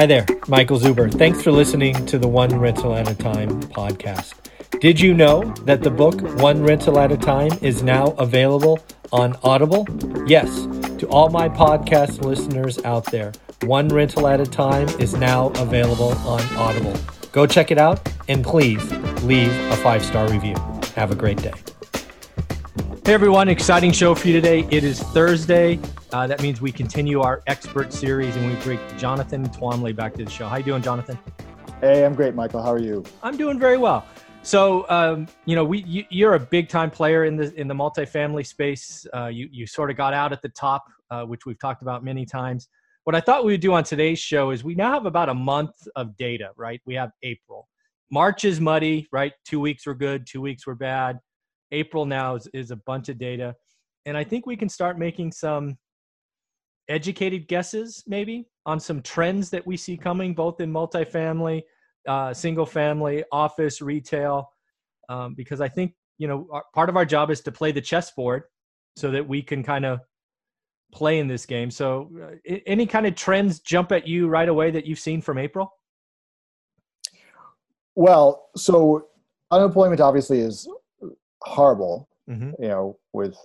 Hi there, Michael Zuber. Thanks for listening to the One Rental at a Time podcast. Did you know that the book One Rental at a Time is now available on Audible? Yes, to all my podcast listeners out there, One Rental at a Time is now available on Audible. Go check it out and please leave a five star review. Have a great day. Hey everyone, exciting show for you today. It is Thursday. Uh, that means we continue our expert series and we bring Jonathan Twombly back to the show. How you doing, Jonathan? Hey, I'm great, Michael. How are you? I'm doing very well. So, um, you know, we you, are a big time player in the in the multifamily space. Uh, you you sort of got out at the top, uh, which we've talked about many times. What I thought we would do on today's show is we now have about a month of data, right? We have April. March is muddy, right? Two weeks were good, two weeks were bad. April now is, is a bunch of data. And I think we can start making some educated guesses, maybe, on some trends that we see coming, both in multifamily, uh, single family, office, retail. Um, because I think, you know, our, part of our job is to play the chessboard so that we can kind of play in this game. So, uh, any kind of trends jump at you right away that you've seen from April? Well, so unemployment obviously is horrible. Mm-hmm. You know, with,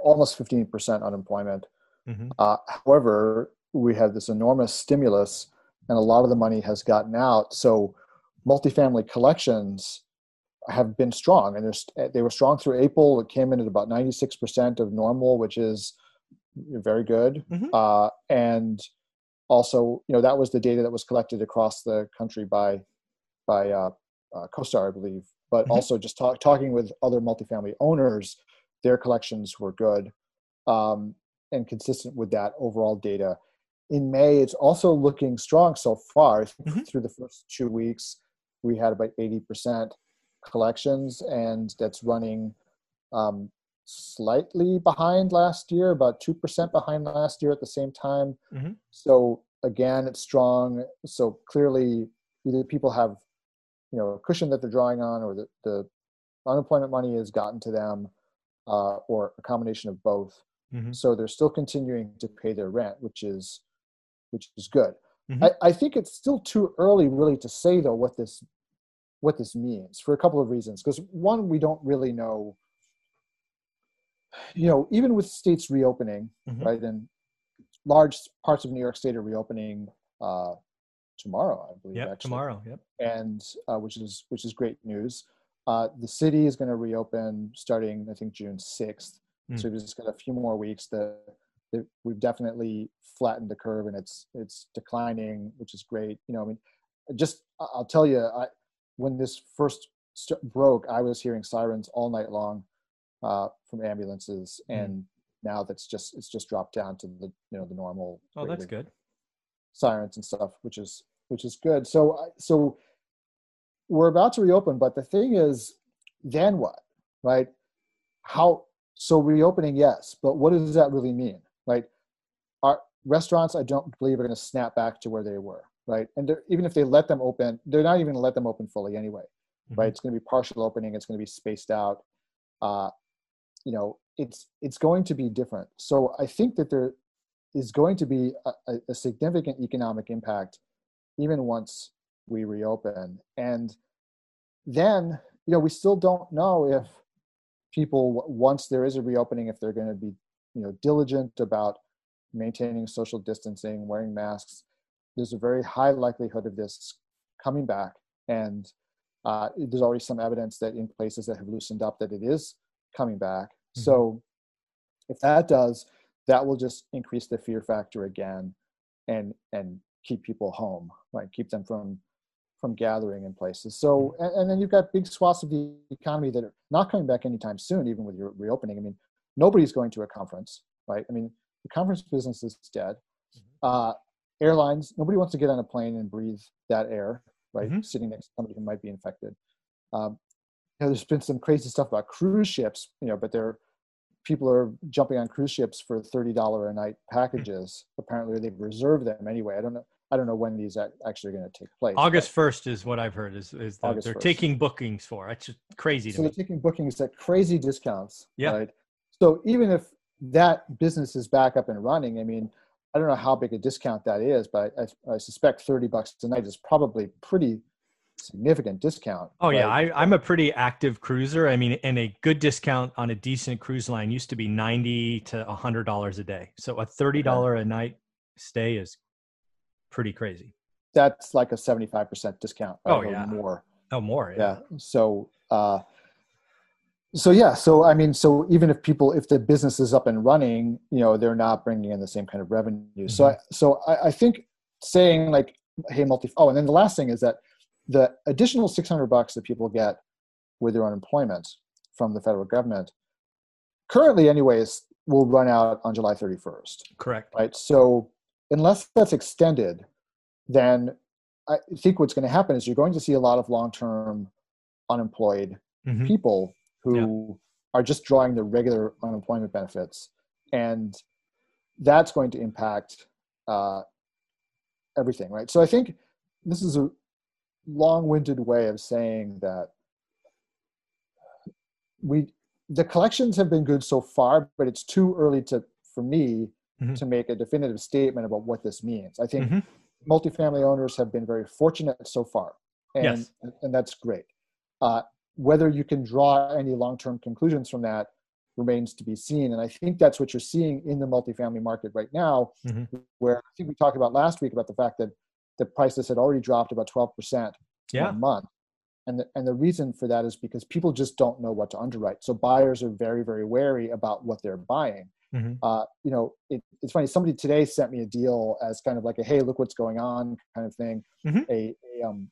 almost fifteen percent unemployment. Mm-hmm. Uh, however, we have this enormous stimulus, and a lot of the money has gotten out. So, multifamily collections have been strong, and they were strong through April. It came in at about ninety six percent of normal, which is very good. Mm-hmm. Uh, and also, you know, that was the data that was collected across the country by by uh, uh, CoStar, I believe. But mm-hmm. also, just talk, talking with other multifamily owners, their collections were good um, and consistent with that overall data. In May, it's also looking strong so far. Mm-hmm. Through the first two weeks, we had about 80% collections, and that's running um, slightly behind last year, about 2% behind last year at the same time. Mm-hmm. So again, it's strong. So clearly, either people have you know a cushion that they're drawing on, or the, the unemployment money has gotten to them, uh, or a combination of both. Mm-hmm. So they're still continuing to pay their rent, which is which is good. Mm-hmm. I, I think it's still too early, really, to say though what this what this means for a couple of reasons. Because one, we don't really know you know, even with states reopening, mm-hmm. right, and large parts of New York State are reopening uh, tomorrow, I believe. Actually. tomorrow. Yep. And uh, which is which is great news. Uh, the city is going to reopen starting, I think, June sixth. Mm. So we've just got a few more weeks. that, the, we've definitely flattened the curve, and it's it's declining, which is great. You know, I mean, just I'll tell you, I, when this first st- broke, I was hearing sirens all night long uh, from ambulances, mm. and now that's just it's just dropped down to the you know the normal. Oh, that's good. Sirens and stuff, which is which is good. So so we're about to reopen, but the thing is, then what, right? How so reopening, yes, but what does that really mean, right? Our restaurants, I don't believe, are going to snap back to where they were, right? And even if they let them open, they're not even going to let them open fully anyway, mm-hmm. right? It's going to be partial opening. It's going to be spaced out. Uh, you know it's it's going to be different so i think that there is going to be a, a significant economic impact even once we reopen and then you know we still don't know if people once there is a reopening if they're going to be you know diligent about maintaining social distancing wearing masks there's a very high likelihood of this coming back and uh, there's already some evidence that in places that have loosened up that it is coming back Mm-hmm. So if that does, that will just increase the fear factor again and and keep people home, right? Keep them from from gathering in places. So mm-hmm. and, and then you've got big swaths of the economy that are not coming back anytime soon, even with your reopening. I mean, nobody's going to a conference, right? I mean, the conference business is dead. Mm-hmm. Uh, airlines, nobody wants to get on a plane and breathe that air, right? Mm-hmm. Sitting next to somebody who might be infected. Um, you know, there's been some crazy stuff about cruise ships, you know, but they're people are jumping on cruise ships for thirty dollar a night packages. Apparently, they've reserved them anyway. I don't know. I don't know when these actually are going to take place. August first is what I've heard. Is is the, they're 1st. taking bookings for? It's just crazy. So they're taking bookings at crazy discounts. Yeah. Right? So even if that business is back up and running, I mean, I don't know how big a discount that is, but I, I suspect 30 bucks a night is probably pretty significant discount. Oh yeah, I, I'm a pretty active cruiser. I mean, and a good discount on a decent cruise line used to be 90 to 100 dollars a day. So a 30 dollar a night stay is pretty crazy. That's like a 75% discount. Oh yeah, more. Oh more. Yeah. yeah. So. uh so yeah so i mean so even if people if the business is up and running you know they're not bringing in the same kind of revenue mm-hmm. so i so I, I, think saying like hey multi oh and then the last thing is that the additional 600 bucks that people get with their unemployment from the federal government currently anyways will run out on july 31st correct right so unless that's extended then i think what's going to happen is you're going to see a lot of long-term unemployed mm-hmm. people who yeah. are just drawing the regular unemployment benefits and that's going to impact uh, everything right so i think this is a long-winded way of saying that we the collections have been good so far but it's too early to for me mm-hmm. to make a definitive statement about what this means i think mm-hmm. multifamily owners have been very fortunate so far and yes. and that's great uh, whether you can draw any long-term conclusions from that remains to be seen. And I think that's what you're seeing in the multifamily market right now, mm-hmm. where I think we talked about last week about the fact that the prices had already dropped about 12% yeah. a month. And the, and the reason for that is because people just don't know what to underwrite. So buyers are very, very wary about what they're buying. Mm-hmm. Uh, you know, it, it's funny. Somebody today sent me a deal as kind of like a "Hey, look what's going on" kind of thing. Mm-hmm. A a, um,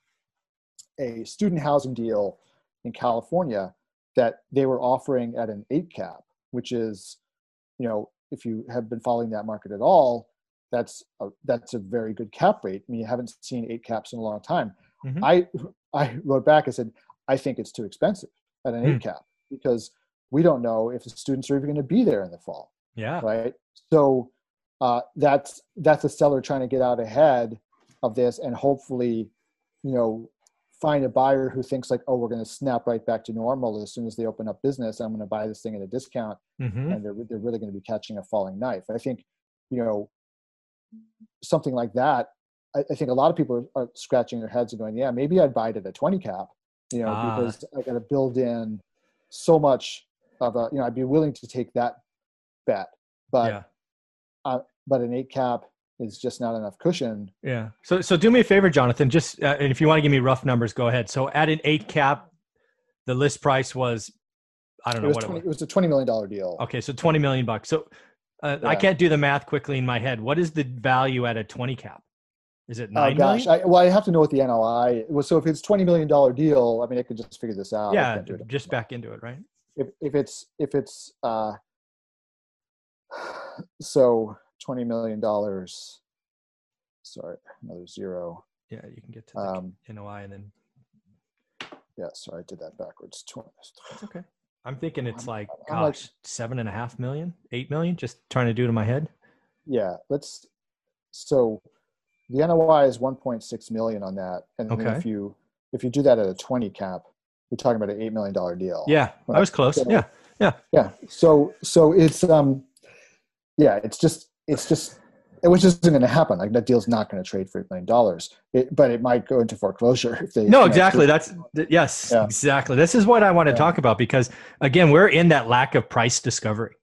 a student housing deal in California that they were offering at an eight cap, which is, you know, if you have been following that market at all, that's a, that's a very good cap rate. I mean, you haven't seen eight caps in a long time. Mm-hmm. I I wrote back. I said I think it's too expensive at an eight cap because we don't know if the students are even going to be there in the fall. Yeah. Right. So uh, that's that's a seller trying to get out ahead of this and hopefully, you know, find a buyer who thinks like, oh, we're going to snap right back to normal as soon as they open up business. I'm going to buy this thing at a discount, mm-hmm. and they're they're really going to be catching a falling knife. I think, you know, something like that. I, I think a lot of people are, are, scratching their heads and going, yeah, maybe I'd buy it at a 20 cap, you know, ah. because I got to build in so much of a, you know, I'd be willing to take that bet, but, yeah. uh, but an eight cap is just not enough cushion. Yeah. So so do me a favor, Jonathan. Just uh, and if you want to give me rough numbers, go ahead. So at an eight cap, the list price was I don't know it what 20, it was. It was a twenty million dollar deal. Okay, so twenty million bucks. So uh, yeah. I can't do the math quickly in my head. What is the value at a twenty cap? Is it nine? Oh gosh, I, well I have to know what the NOI was. So if it's twenty million dollar deal, I mean I could just figure this out. Yeah, just back into it, right? If if it's if it's uh, so twenty million dollars sorry, another zero. Yeah, you can get to the um, NOI and then. Yeah, sorry, I did that backwards. That's okay. I'm thinking it's like, I'm, gosh, like, seven and a half million, eight million, just trying to do it in my head. Yeah, let's. So, the NOI is 1.6 million on that, and okay. if you if you do that at a 20 cap, you're talking about an eight million dollar deal. Yeah, right? I was close. So, yeah, yeah, yeah. So, so it's um, yeah, it's just it's just which isn't going to happen. Like that deal's not going to trade for eight million dollars, but it might go into foreclosure if they. No, exactly. That's yes, yeah. exactly. This is what I want to yeah. talk about because again, we're in that lack of price discovery,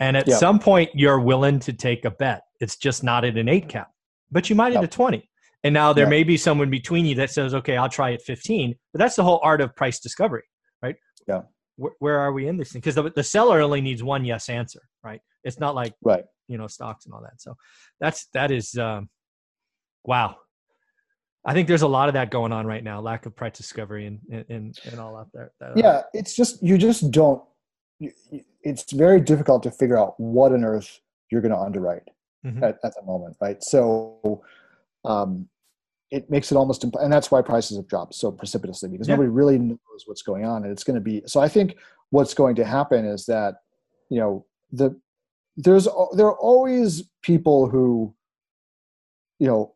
and at yeah. some point, you're willing to take a bet. It's just not at an eight cap, but you might at a twenty. And now there may be someone between you that says, "Okay, I'll try at 15." But that's the whole art of price discovery, right? Yeah. Where, where are we in this thing? Because the, the seller only needs one yes answer, right? It's not like right you know stocks and all that. So that's that is um, wow. I think there's a lot of that going on right now, lack of price discovery and and, and all out there. That, uh, yeah, it's just you just don't. It's very difficult to figure out what on earth you're going to underwrite mm-hmm. at, at the moment, right? So, um, it makes it almost imp- and that's why prices have dropped so precipitously because yeah. nobody really knows what's going on and it's going to be so i think what's going to happen is that you know the there's there are always people who you know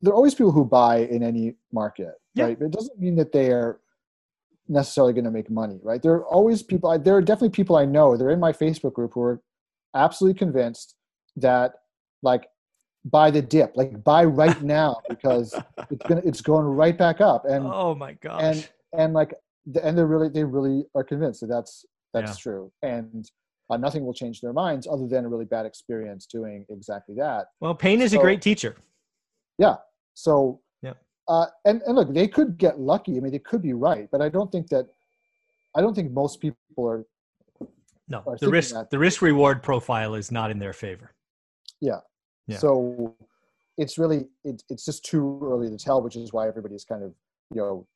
there are always people who buy in any market yeah. right it doesn't mean that they are necessarily going to make money right there are always people there are definitely people i know they're in my facebook group who are absolutely convinced that like buy the dip, like buy right now because it's gonna it's going right back up. And oh my gosh. And and like and they're really they really are convinced that that's that's yeah. true. And uh, nothing will change their minds other than a really bad experience doing exactly that. Well, pain is so, a great teacher. Yeah. So yeah. Uh, and and look, they could get lucky. I mean, they could be right, but I don't think that. I don't think most people are. No, are the risk the risk reward profile is not in their favor. Yeah. Yeah. So it's really it, it's just too early to tell, which is why everybody's kind of you know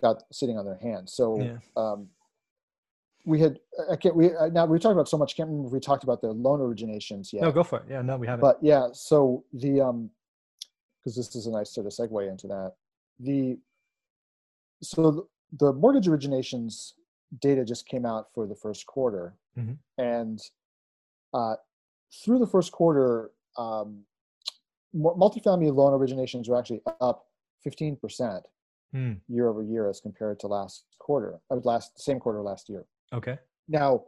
got sitting on their hands. So yeah. um, we had I can't we now we talked about so much. Can't remember if we talked about the loan originations yet. No, go for it. Yeah, no, we haven't. But yeah, so the um because this is a nice sort of segue into that. The so the mortgage originations data just came out for the first quarter, mm-hmm. and uh, through the first quarter, um, multifamily loan originations were actually up 15% mm. year over year as compared to last quarter, uh, last same quarter last year. Okay. Now,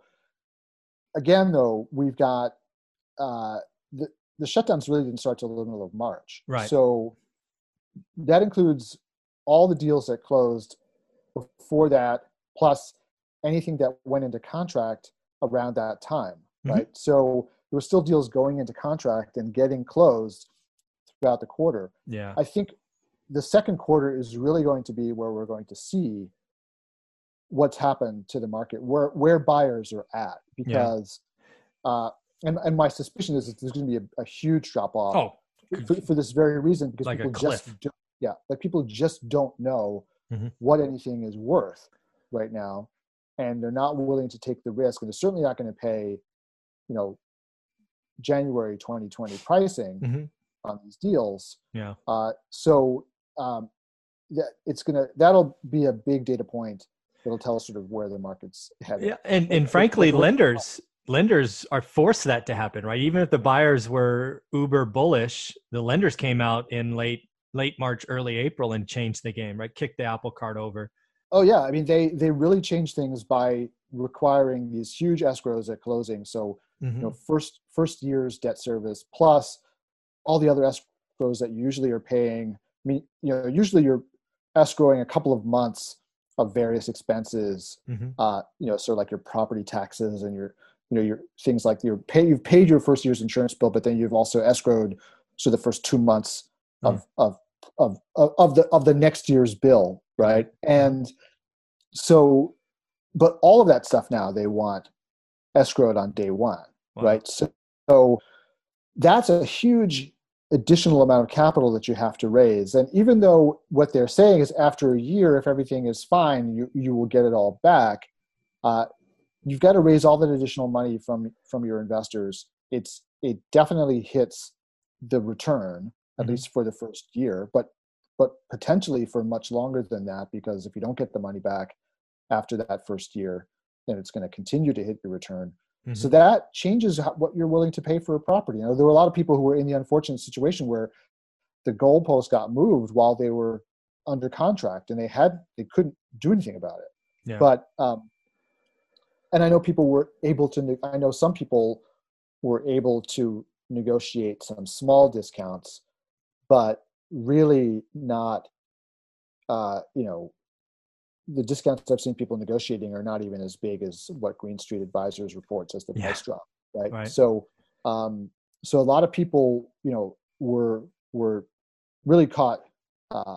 again, though, we've got uh, the the shutdowns really didn't start till the middle of March. Right. So that includes all the deals that closed before that, plus anything that went into contract around that time. Mm-hmm. Right. So there were still deals going into contract and getting closed throughout the quarter. Yeah. I think the second quarter is really going to be where we're going to see what's happened to the market, where where buyers are at, because yeah. uh, and and my suspicion is that there's going to be a, a huge drop off. Oh. For, for, this very reason, because like people just yeah, like people just don't know mm-hmm. what anything is worth right now, and they're not willing to take the risk, and they're certainly not going to pay, you know, January 2020 pricing mm-hmm. on these deals. Yeah. Uh, so um, that it's gonna that'll be a big data point. It'll tell us sort of where the market's headed. Yeah, and and frankly, lenders lenders are forced that to happen, right? Even if the buyers were uber bullish, the lenders came out in late late March, early April and changed the game, right? Kicked the apple cart over. Oh yeah, I mean they they really changed things by requiring these huge escrows at closing. So mm-hmm. you know first first year's debt service plus all the other escrows that you usually are paying. I mean you know usually you're escrowing a couple of months of various expenses. Mm-hmm. Uh, you know, sort of like your property taxes and your you know your things like your pay you've paid your first year's insurance bill but then you've also escrowed so the first two months of mm. of, of of the of the next year's bill right and so but all of that stuff now they want escrowed on day one wow. right so, so that's a huge additional amount of capital that you have to raise and even though what they're saying is after a year if everything is fine you you will get it all back uh, you've got to raise all that additional money from from your investors it's it definitely hits the return at mm-hmm. least for the first year but but potentially for much longer than that because if you don't get the money back after that first year then it's going to continue to hit your return mm-hmm. so that changes what you're willing to pay for a property you know there were a lot of people who were in the unfortunate situation where the goalpost got moved while they were under contract and they had they couldn't do anything about it yeah. but um, and I know people were able to. I know some people were able to negotiate some small discounts, but really not. Uh, you know, the discounts I've seen people negotiating are not even as big as what Green Street Advisors reports as the yeah. price drop. Right? right. So, um, so a lot of people, you know, were were really caught uh,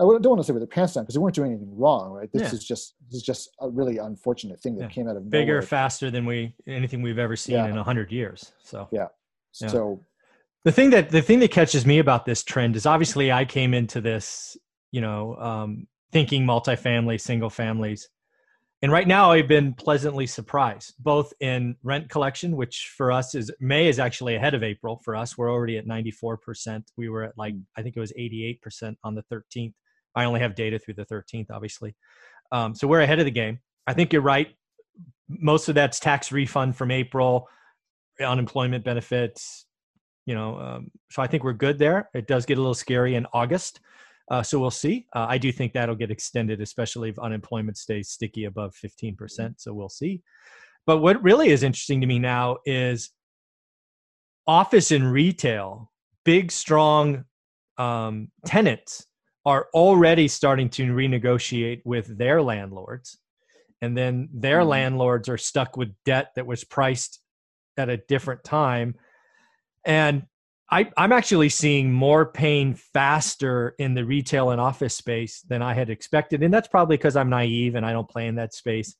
I don't want to say with the pants down because they weren't doing anything wrong, right? This yeah. is just this is just a really unfortunate thing that yeah. came out of bigger, nowhere. faster than we anything we've ever seen in a hundred years. So yeah. So the thing that the thing that catches me about this trend is obviously I came into this, you know, um, thinking multifamily, single families, and right now I've been pleasantly surprised, both in rent collection, which for us is May is actually ahead of April for us. We're already at 94%. We were at like, I think it was 88% on the 13th. I only have data through the 13th, obviously. Um, so we're ahead of the game. I think you're right. Most of that's tax refund from April, unemployment benefits, you know. Um, so I think we're good there. It does get a little scary in August. Uh, so we'll see. Uh, I do think that'll get extended, especially if unemployment stays sticky above 15%. So we'll see. But what really is interesting to me now is office and retail, big, strong um, tenants are already starting to renegotiate with their landlords. And then their mm-hmm. landlords are stuck with debt that was priced at a different time. And I, am actually seeing more pain faster in the retail and office space than I had expected. And that's probably because I'm naive and I don't play in that space.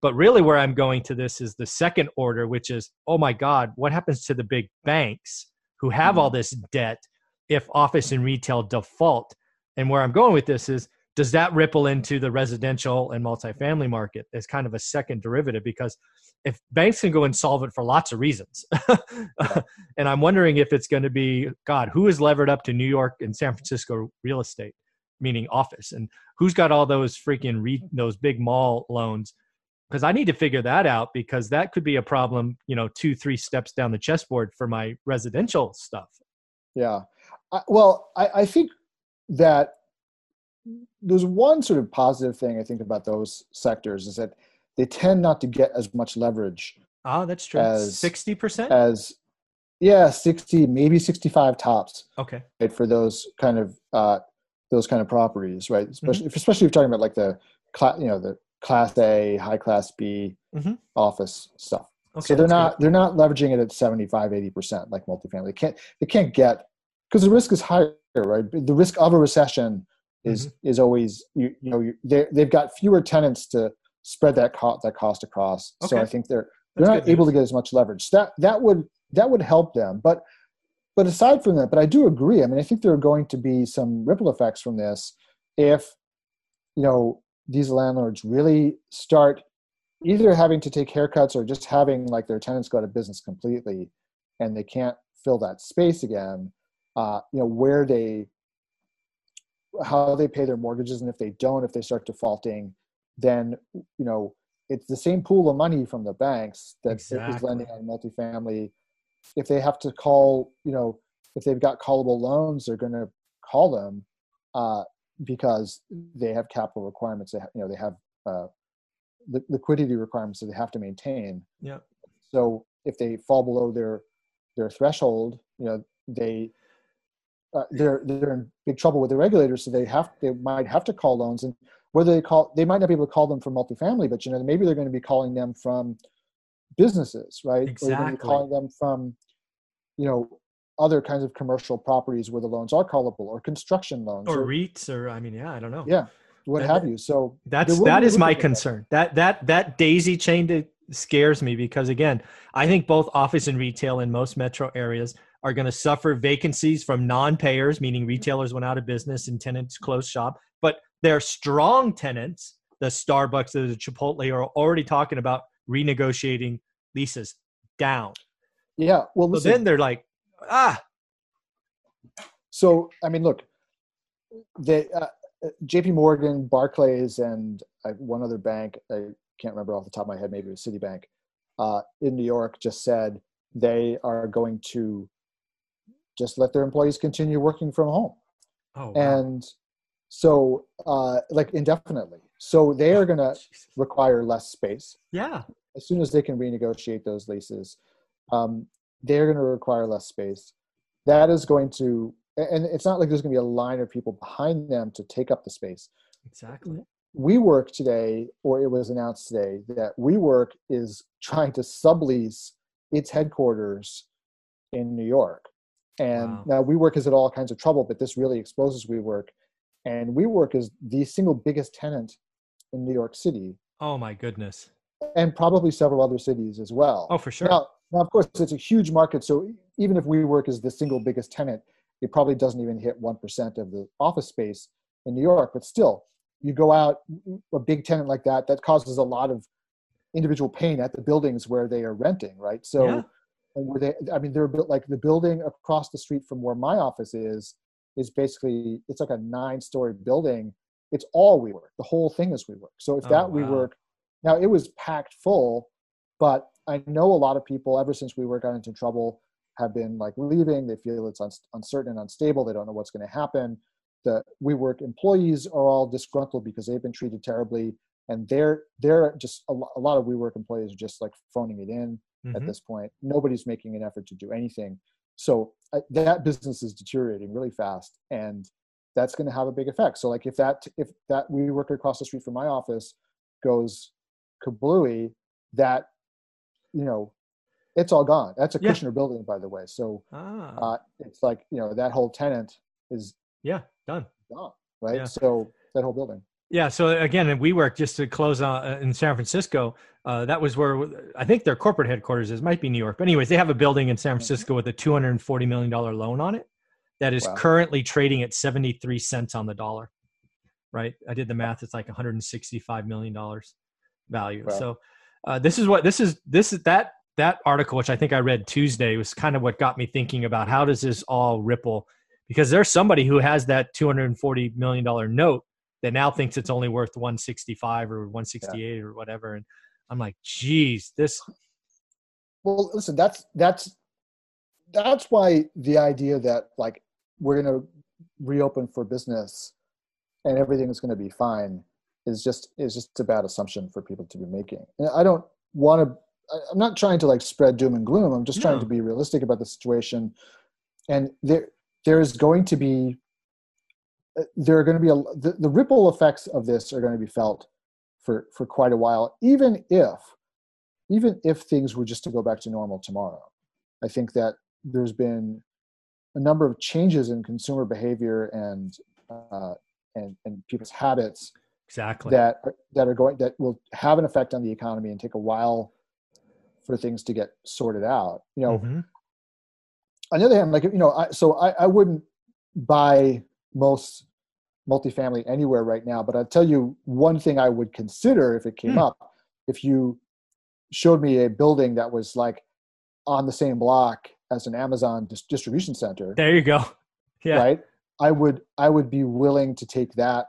But really, where I'm going to this is the second order, which is oh my God, what happens to the big banks who have mm-hmm. all this debt if office and retail default? And where I'm going with this is does that ripple into the residential and multifamily market as kind of a second derivative? Because if banks can go insolvent for lots of reasons, and I'm wondering if it's going to be God, who is levered up to New York and San Francisco real estate, meaning office, and who's got all those freaking re- those big mall loans? Because I need to figure that out because that could be a problem, you know, two three steps down the chessboard for my residential stuff. Yeah, I, well, I, I think that there's one sort of positive thing I think about those sectors is that they tend not to get as much leverage. Ah, that's true. As sixty percent. As yeah, sixty, maybe sixty-five tops. Okay. Right, for those kind of uh, those kind of properties, right? Especially mm-hmm. especially if you're talking about like the class, you know, the class A, high class B mm-hmm. office stuff. Okay, so they're not good. they're not leveraging it at 75 80% like multifamily. They can't they can't get because the risk is higher, right? The risk of a recession is mm-hmm. is always you, you know they they've got fewer tenants to spread that cost that cost across. Okay. So I think they're they're That's not able news. to get as much leverage. That that would that would help them. But but aside from that, but I do agree. I mean, I think there are going to be some ripple effects from this if you know these landlords really start either having to take haircuts or just having like their tenants go out of business completely and they can't fill that space again uh, you know where they how they pay their mortgages and if they don't if they start defaulting then you know it's the same pool of money from the banks that exactly. is lending on multifamily. If they have to call you know if they've got callable loans they're going to call them uh, because they have capital requirements. They have, you know they have uh, liquidity requirements that they have to maintain. Yeah so if they fall below their their threshold you know they uh, they're they're in big trouble with the regulators, so they have they might have to call loans, and whether they call they might not be able to call them from multifamily, but you know maybe they're going to be calling them from businesses, right? Exactly. Or they're going to be calling them from you know other kinds of commercial properties where the loans are callable, or construction loans, or, or REITs, or I mean, yeah, I don't know, yeah, what that, have you. So that's that is my concern. That that that daisy chain scares me because again, I think both office and retail in most metro areas are going to suffer vacancies from non-payers, meaning retailers went out of business and tenants closed shop. Their strong tenants, the Starbucks, the Chipotle, are already talking about renegotiating leases down. Yeah. Well, so then they're like, ah. So I mean, look, the uh, J.P. Morgan, Barclays, and uh, one other bank. I can't remember off the top of my head. Maybe it was Citibank uh, in New York. Just said they are going to just let their employees continue working from home. Oh, wow. And so, uh, like indefinitely. So they are going to require less space. Yeah. As soon as they can renegotiate those leases, um, they're going to require less space. That is going to, and it's not like there's going to be a line of people behind them to take up the space. Exactly. WeWork today, or it was announced today, that WeWork is trying to sublease its headquarters in New York and wow. now WeWork is in all kinds of trouble, but this really exposes WeWork. And WeWork is the single biggest tenant in New York City. Oh my goodness. And probably several other cities as well. Oh, for sure. Now, now of course, it's a huge market. So even if WeWork is the single biggest tenant, it probably doesn't even hit 1% of the office space in New York. But still, you go out, a big tenant like that, that causes a lot of individual pain at the buildings where they are renting, right? So yeah and where they i mean they're built like the building across the street from where my office is is basically it's like a nine story building it's all WeWork. The whole thing is WeWork. So if oh, that wow. WeWork, now it was packed full, but I know a lot of people ever since we WeWork got into trouble have been like leaving. They feel it's un- uncertain and unstable. They don't know what's going to happen. The WeWork employees are all disgruntled because they've been treated terribly, and they're they're just a, a lot of WeWork employees are just like phoning it in at Mhm. this point. Nobody's making an effort to do anything. So uh, that business is deteriorating really fast, and that's going to have a big effect. So like if that if that WeWork across the street from my office goes kablooey, that you know, it's all gone. That's a Yeah. Kushner building, by the way. So Ah, uh, it's like you know that whole tenant is yeah, done. gone, right? Yeah. So that whole building. Yeah. So again, WeWork just to close on uh, in San Francisco. Uh, that was where I think their corporate headquarters is. Might be New York, but anyways, they have a building in San Francisco with a two hundred and forty million dollar loan on it that is Wow. currently trading at seventy three cents on the dollar. Right. I did the math. It's like one hundred and sixty five million dollars value. Wow. So uh, this is what this is. This is that that article, which I think I read Tuesday, was kind of what got me thinking about how does this all ripple because there's somebody who has that 240 million dollar note that now thinks it's only worth 165 or 168 or whatever and i'm like geez this Well, listen, that's that's that's why the idea that like we're going to reopen for business and everything is going to be fine is just is just a bad assumption for people to be making. And I don't want to. I'm not trying to like spread doom and gloom. I'm just trying to be realistic about the situation. And there there is going to be there are going to be a the, the ripple effects of this are going to be felt for for quite a while, even if even if things were just to go back to normal tomorrow. I think that there's been a number of changes in consumer behavior and uh, and and people's habits exactly that are, that are going that will have an effect on the economy and take a while for things to get sorted out. You know, Mhm. on the other hand, like you know, I, so I, I wouldn't buy most multifamily anywhere right now, but I'll tell you one thing I would consider if it came Hmm. up. If you showed me a building that was like on the same block as an Amazon dis- distribution center, there you go yeah right? I would I would be willing to take that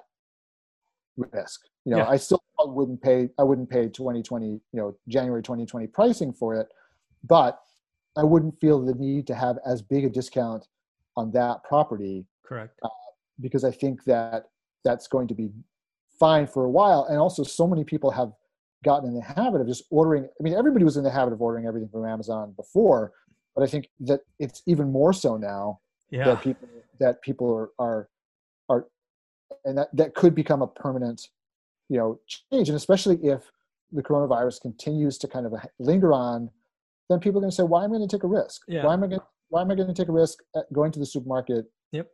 risk. You know, Yeah. I still wouldn't pay I wouldn't pay 2020, you know, January 2020 pricing for it, but I wouldn't feel the need to have as big a discount on that property correct because I think that that's going to be fine for a while. And also, so many people have gotten in the habit of just ordering. I mean, everybody was in the habit of ordering everything from Amazon before, but I think that it's even more so now yeah that people that people are are are, and that that could become a permanent, you know, change. And especially if the coronavirus continues to kind of linger on, then people are going to say, "Why am I going to take a risk? Yeah. Why am I going? Why am I going to take a risk at going to the supermarket? Yep.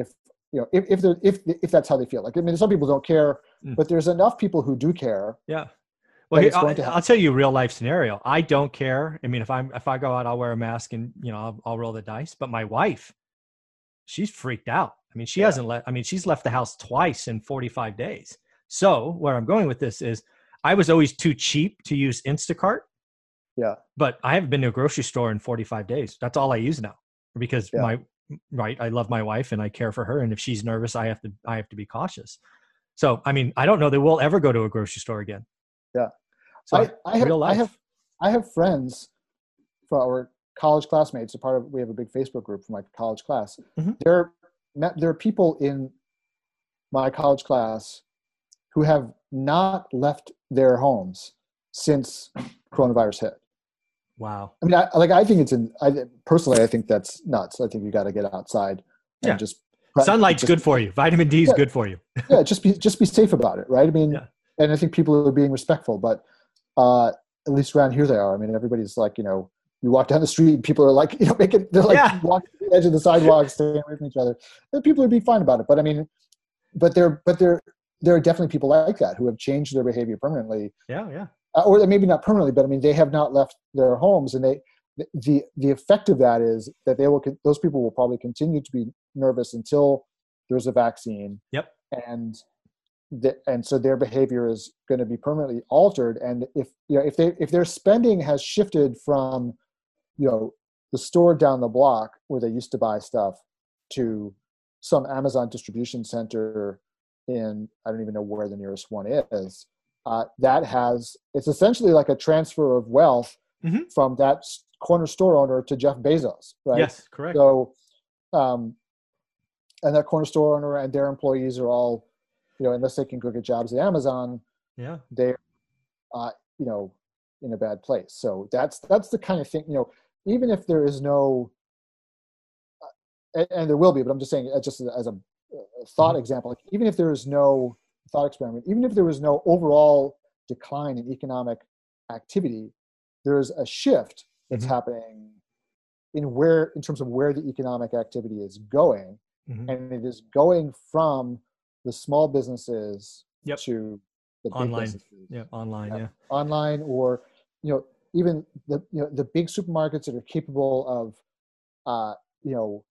If you know, if if they're- if if that's how they feel, like I mean, some people don't care, Mm. but there's enough people who do care. yeah well here, I'll, I'll tell you a real life scenario i don't care i mean if i'm if i go out i'll wear a mask and you know i'll, I'll roll the dice but my wife she's freaked out i mean she Yeah. hasn't let i mean she's left the house twice in 45 days so where i'm going with this is i was always too cheap to use instacart Yeah. but I haven't been to a grocery store in 45 days. That's all I use now because Yeah. my right, I love my wife and I care for her and if she's nervous, I have to I have to be cautious. So, I mean, I don't know that we'll ever go to a grocery store again. Yeah. So, I, I have I have I have friends for our college classmates. A part of we have a big Facebook group for my college class. Mhm. There there are people in my college class who have not left their homes since coronavirus hit. Wow. I mean, I, like I think it's in. I personally, I think that's nuts. I think you got to get outside and Yeah. just Sunlight's just- good for you. Vitamin D is Yeah. good for you. yeah, just be just be safe about it, right? I mean, Yeah. and I think people are being respectful, but uh, at least around here they are. I mean, everybody's like, you know, you walk down the street, and people are like, you know, making they're like Yeah. walking to the edge of the sidewalk, staying away from each other. And people are being fine about it, but I mean, but there, but there, there are definitely people like that who have changed their behavior permanently, Yeah, yeah. Uh, or maybe not permanently, but I mean, they have not left their homes, and they. The the effect of that is that they will those people will probably continue to be nervous until there's a vaccine Yep. and the, and so their behavior is going to be permanently altered and if you know if they if their spending has shifted from you know the store down the block where they used to buy stuff to some amazon distribution center in i don't even know where the nearest one is uh, that has it's essentially like a transfer of wealth Mhm. from that corner store owner to jeff bezos right Yes, correct. so, um, and that corner store owner and their employees are all, you know, unless they can go get jobs at Amazon, yeah. they're, uh, you know, in a bad place. So that's that's the kind of thing you know. Even if there is no, uh, and, and there will be, but I'm just saying just as a, a thought mm-hmm. example. Like even if there is no thought experiment, even if there was no overall decline in economic activity, there is a shift that's mm-hmm. happening in where in terms of where the economic activity is going mm-hmm. and it is going from the small businesses yep. to the online yeah online yeah. yeah online or you know even the you know the big supermarkets that are capable of uh you know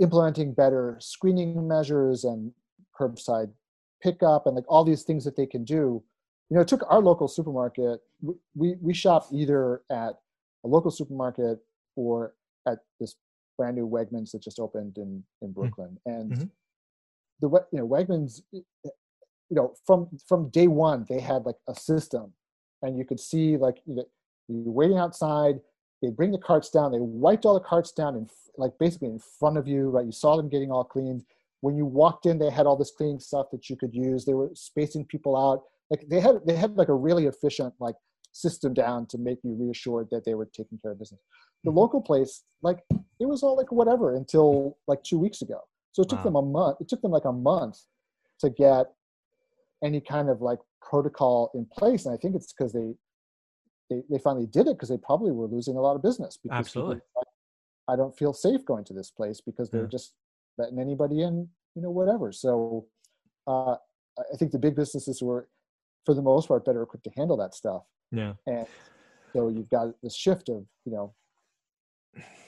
implementing better screening measures and curbside pickup and like all these things that they can do you know it took our local supermarket we we shop either at a local supermarket or at this brand new Wegmans that just opened in in hmm. Brooklyn, and mm-hmm. the you know Wegmans, you know from from day one they had like a system, and you could see like you know, you're waiting outside. They bring the carts down. They wiped all the carts down and like basically in front of you, right? You saw them getting all cleaned. When you walked in, they had all this cleaning stuff that you could use. They were spacing people out. Like they had they had like a really efficient like system down to make you reassured that they were taking care of business. The mm-hmm. local place, like it was all like whatever until like two weeks ago. So it took wow. them a month. It took them like a month to get any kind of like protocol in place, and I think it's because they, they they finally did it because they probably were losing a lot of business. Because Absolutely. Like, I don't feel safe going to this place because they're yeah. just letting anybody in, you know, whatever. So uh, I think the big businesses were, for the most part, better equipped to handle that stuff. Yeah. And so you've got this shift of, you know.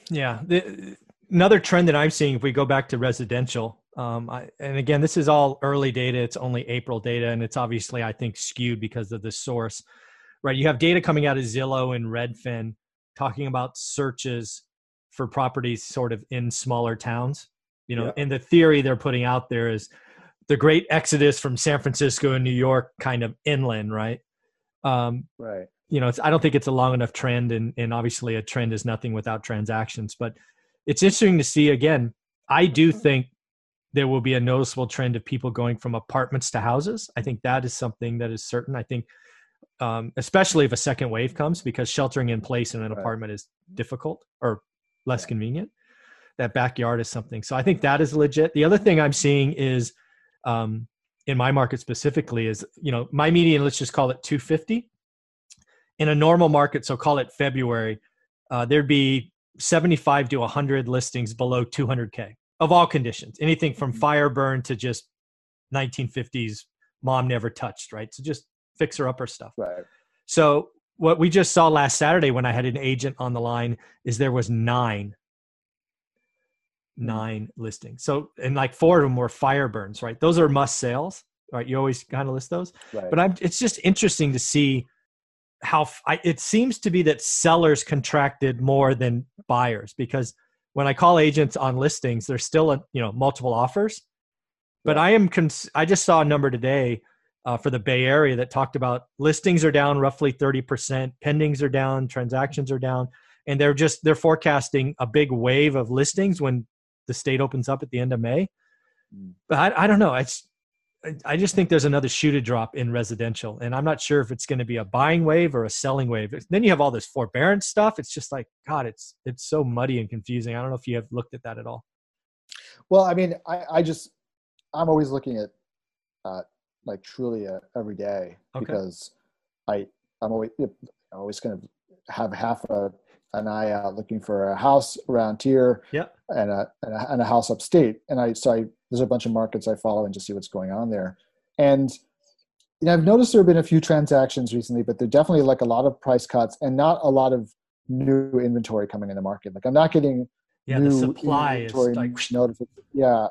Yeah. The, another trend that I'm seeing, if we go back to residential, um, I, and again, this is all early data. It's only April data, and it's obviously, I think, skewed because of the source, right? You have data coming out of Zillow and Redfin talking about searches for properties sort of in smaller towns. You know, yeah. and the theory they're putting out there is the great exodus from San Francisco and New York kind of inland, right? Um, right. You know, I don't think it's a long enough trend, and, and obviously a trend is nothing without transactions. But it's interesting to see. Again, I do think there will be a noticeable trend of people going from apartments to houses. I think that is something that is certain. I think, um, especially if a second wave comes, because sheltering in place in an right. apartment is difficult or less convenient. That backyard is something. So I think that is legit. The other thing I'm seeing is um, in my market specifically is you know my median let's just call it 250 in a normal market so call it february uh, there'd be 75 to 100 listings below 200k of all conditions anything from mm-hmm. fire burn to just 1950s mom never touched right so just fixer upper stuff right so what we just saw last saturday when i had an agent on the line is there was nine. Nine listings. So, and like four of them were fire burns, right? Those are must sales, right? You always kind of list those. Right. But I'm, it's just interesting to see how I, it seems to be that sellers contracted more than buyers because when I call agents on listings, there's still a, you know multiple offers. But I am cons- I just saw a number today uh, for the Bay Area that talked about listings are down roughly 30%, pendings are down, transactions are down, and they're just they're forecasting a big wave of listings when the state opens up at the end of May. Mm. But I, I don't know. It's I just think there's another shoe to drop in residential, and I'm not sure if it's going to be a buying wave or a selling wave. Then you have all this forbearance stuff. It's just like God, it's it's so muddy and confusing. I don't know if you have looked at that at all. Well, I mean, I, I just I'm always looking at uh, like Trulia every day okay. because I I'm always I'm always going to have half a an eye out uh, looking for a house around here yeah. and, a, and, a, and a house upstate. And I, so I, there's a bunch of markets I follow and just see what's going on there. And, you know, I've noticed there have been a few transactions recently, but there definitely like a lot of price cuts and not a lot of new inventory coming in the market. Like I'm not getting yeah, new the supply inventory is like notifications. Yeah.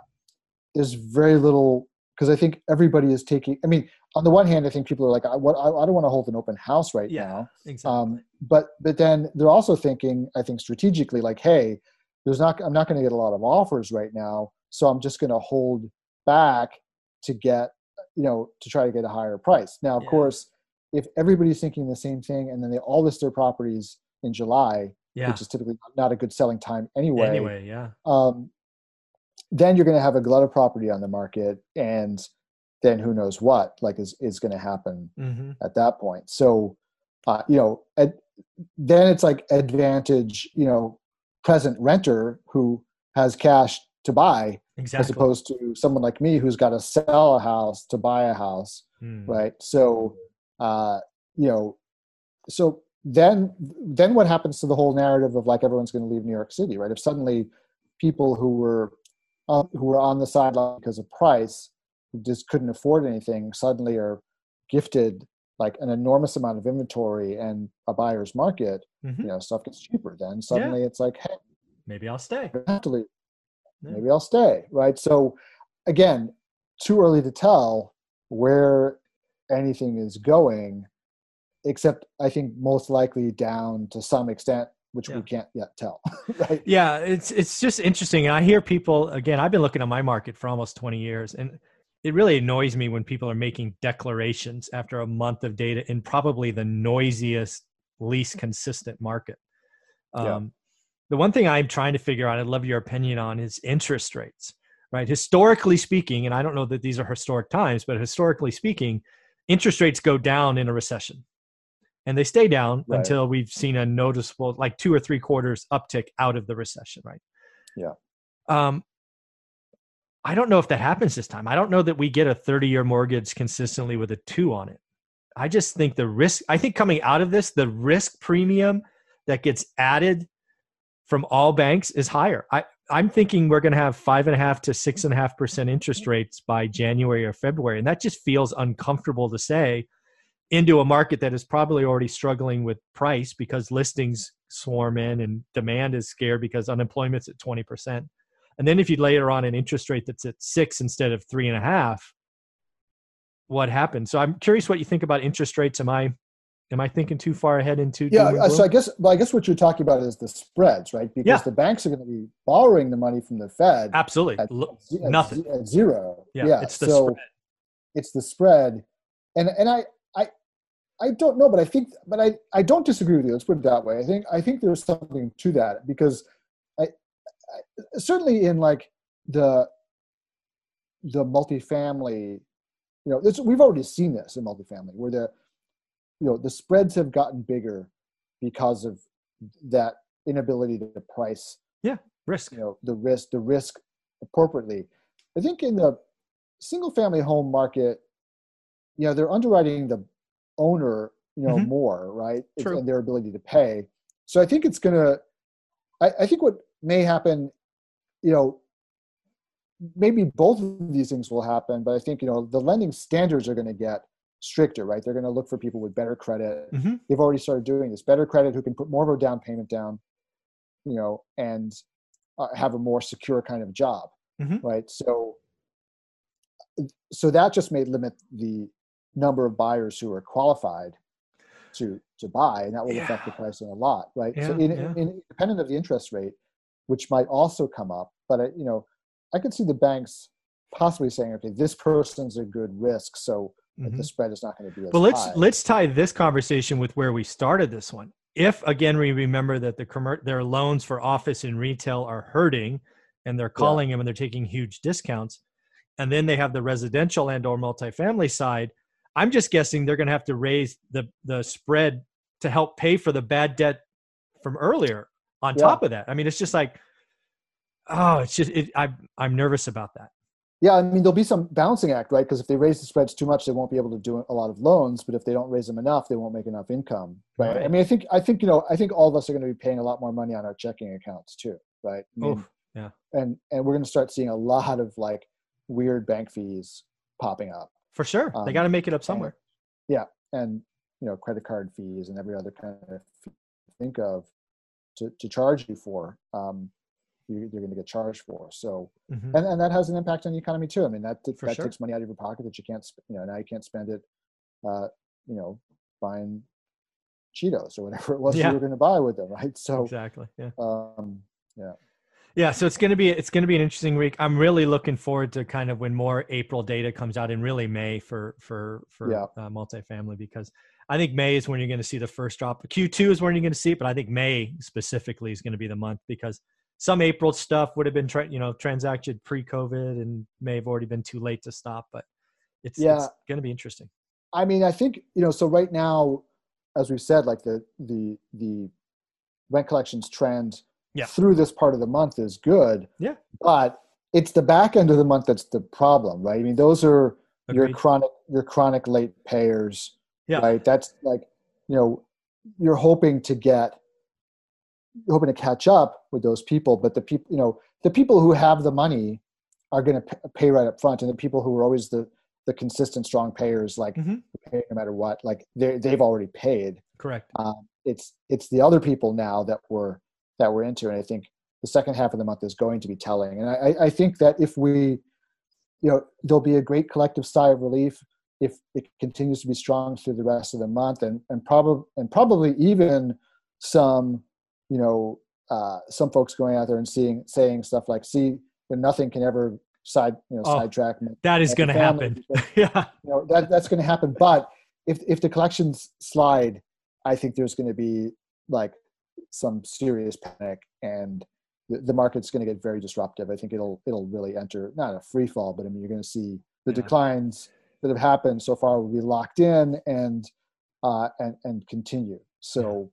There's very little because I think everybody is taking. I mean, on the one hand, I think people are like, I, what, I, I don't want to hold an open house right yeah, now. Exactly. Um, but but then they're also thinking, I think strategically, like, hey, there's not. I'm not going to get a lot of offers right now, so I'm just going to hold back to get, you know, to try to get a higher price. Now, of yeah. course, if everybody's thinking the same thing, and then they all list their properties in July, yeah. which is typically not a good selling time anyway. Anyway, yeah. Um, then you're going to have a glut of property on the market, and then who knows what like is is going to happen mm-hmm. at that point. So uh, you know, ad, then it's like advantage, you know, present renter who has cash to buy exactly. as opposed to someone like me who's got to sell a house to buy a house Hmm. right so uh you know so then then what happens to the whole narrative of like everyone's going to leave new york city right if suddenly people who were who were on the sideline because of price who just couldn't afford anything suddenly are gifted like an enormous amount of inventory and a buyer's market Mhm. you know stuff gets cheaper then suddenly it's like hey Maybe I'll stay. Have to leave. Yeah. Maybe I'll stay. Right. So again, too early to tell where anything is going, except I think most likely down to some extent, which Yeah. we can't yet tell. right. Yeah, it's it's just interesting. And I hear people again. I've been looking at my market for almost 20 years, and it really annoys me when people are making declarations after a month of data in probably the noisiest, least consistent market. Yeah. Um, the one thing I'm trying to figure out, I'd love your opinion on, is interest rates. Right, historically speaking, and I don't know that these are historic times, but historically speaking, interest rates go down in a recession, and they stay down Right. until we've seen a noticeable, like two or three quarters uptick out of the recession. Right. Yeah. Um, I don't know if that happens this time. I don't know that we get a 30 year mortgage consistently with a two on it. I just think the risk, I think coming out of this, the risk premium that gets added from all banks is higher. I, I'm thinking we're going to have five and a half to six and a half percent interest rates by January or February. And that just feels uncomfortable to say into a market that is probably already struggling with price because listings swarm in and demand is scared because unemployment's at 20%. And then if you layer on an interest rate that's at six instead of three and a half, what happens? So I'm curious what you think about interest rates. Am I am I thinking too far ahead into Yeah. So? I guess, well, I guess what you're talking about is the spreads, right? Because Yeah. the banks are going to be borrowing the money from the Fed absolutely at, Lo- at nothing. at zero. Yeah, it's the so spread. it's the spread, and and I I don't know, but I think, but I I don't disagree with you. Let's put it that way. I think I think there's something to that because I, I certainly in like the the multifamily, you know, this, we've already seen this in multifamily where the you know the spreads have gotten bigger because of that inability to price Yeah, risk. you know the risk the risk appropriately i think in the single family home market you know they're underwriting the owner you know Mhm. more right True. and their ability to pay so i think it's gonna I, I think what may happen you know maybe both of these things will happen but i think you know the lending standards are going to get stricter right they're going to look for people with better credit Mhm. they've already started doing this better credit who can put more of a down payment down you know and uh, have a more secure kind of job Mhm. right so so that just may limit the number of buyers who are qualified to to buy and that will affect the Yeah. pricing a lot right so in, yeah. in, independent of the interest rate which might also come up but I, you know i could see the banks possibly saying okay this person's a good risk so Mhm. the spread is not going to be as But let's high. let's tie this conversation with where we started this one. If again we remember that the commer- their loans for office and retail are hurting, and they're calling them and they're taking huge discounts, and then they have the residential and or multifamily side, I'm just guessing they're going to have to raise the the spread to help pay for the bad debt from earlier. On Yeah. top of that, I mean, it's just like, oh, it's just it, I I'm nervous about that. Yeah, I mean, there'll be some balancing act, right? Because if they raise the spreads too much, they won't be able to do a lot of loans. But if they don't raise them enough, they won't make enough income, right? I mean, I think, I think, you know, I think all of us are going to be paying a lot more money on our checking accounts too, right? I mean, Oof, yeah. And and we're going to start seeing a lot of like weird bank fees popping up, For sure, they Um, got to make it up somewhere. Yeah. And you know, credit card fees and every other kind of fee you think of to to charge you for. Um, you, you're going to get charged for. So Mhm. and, and that has an impact on the economy too. I mean, that For that sure. takes money out of your pocket that you can't, you know, now you can't spend it, uh, you know, buying Cheetos or whatever it was Yeah. you were going to buy with them, right? So, exactly. Yeah. um, Yeah, so it's gonna be it's gonna be an interesting week. I'm really looking forward to kind of when more April data comes out in really May for for for Yeah. uh, multifamily because I think May is when you're going to see the first drop. Q2 is when you're going to see it, but I think May specifically is going to be the month because some April stuff would have been tra- you know transacted pre-COVID and may have already been too late to stop. But it's, Yeah. it's going to be interesting. I mean, I think you know. So right now, as we said, like the the the rent collections trend Yeah. through this part of the month is good. Yeah. But it's the back end of the month that's the problem, right? I mean, those are your chronic your chronic late payers. Yeah. Right. That's like, you know, you're hoping to get you're hoping to catch up with those people, but the people, you know, the people who have the money are going to pay right up front, and the people who are always the the consistent strong payers, like Mhm. pay no matter what, like they they've already paid. Correct. Um, it's it's the other people now that we're that we're into, and I think the second half of the month is going to be telling. And I, I- think that if we, you know, there'll be a great collective sigh of relief if it continues to be strong through the rest of the month, and and probably and probably even some, you know, uh, some folks going out there and seeing saying stuff like, "See, nothing can ever side you know Oh, sidetrack me." That is going to happen. yeah. you know that that's going to happen but if if the collections slide i think there's going to be like some serious panic and the, the market's going to get very disruptive i think it'll it'll really enter not a free fall but i mean you're going to see the Yeah. declines that have happened so far will be locked in and uh and and continue so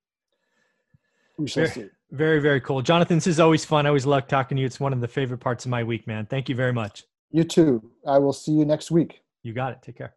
we shall Very- see Very, very cool. Jonathan, this is always fun. I always love talking to you. It's one of the favorite parts of my week, man. Thank you very much. you too i will see you next week You got it. Take care.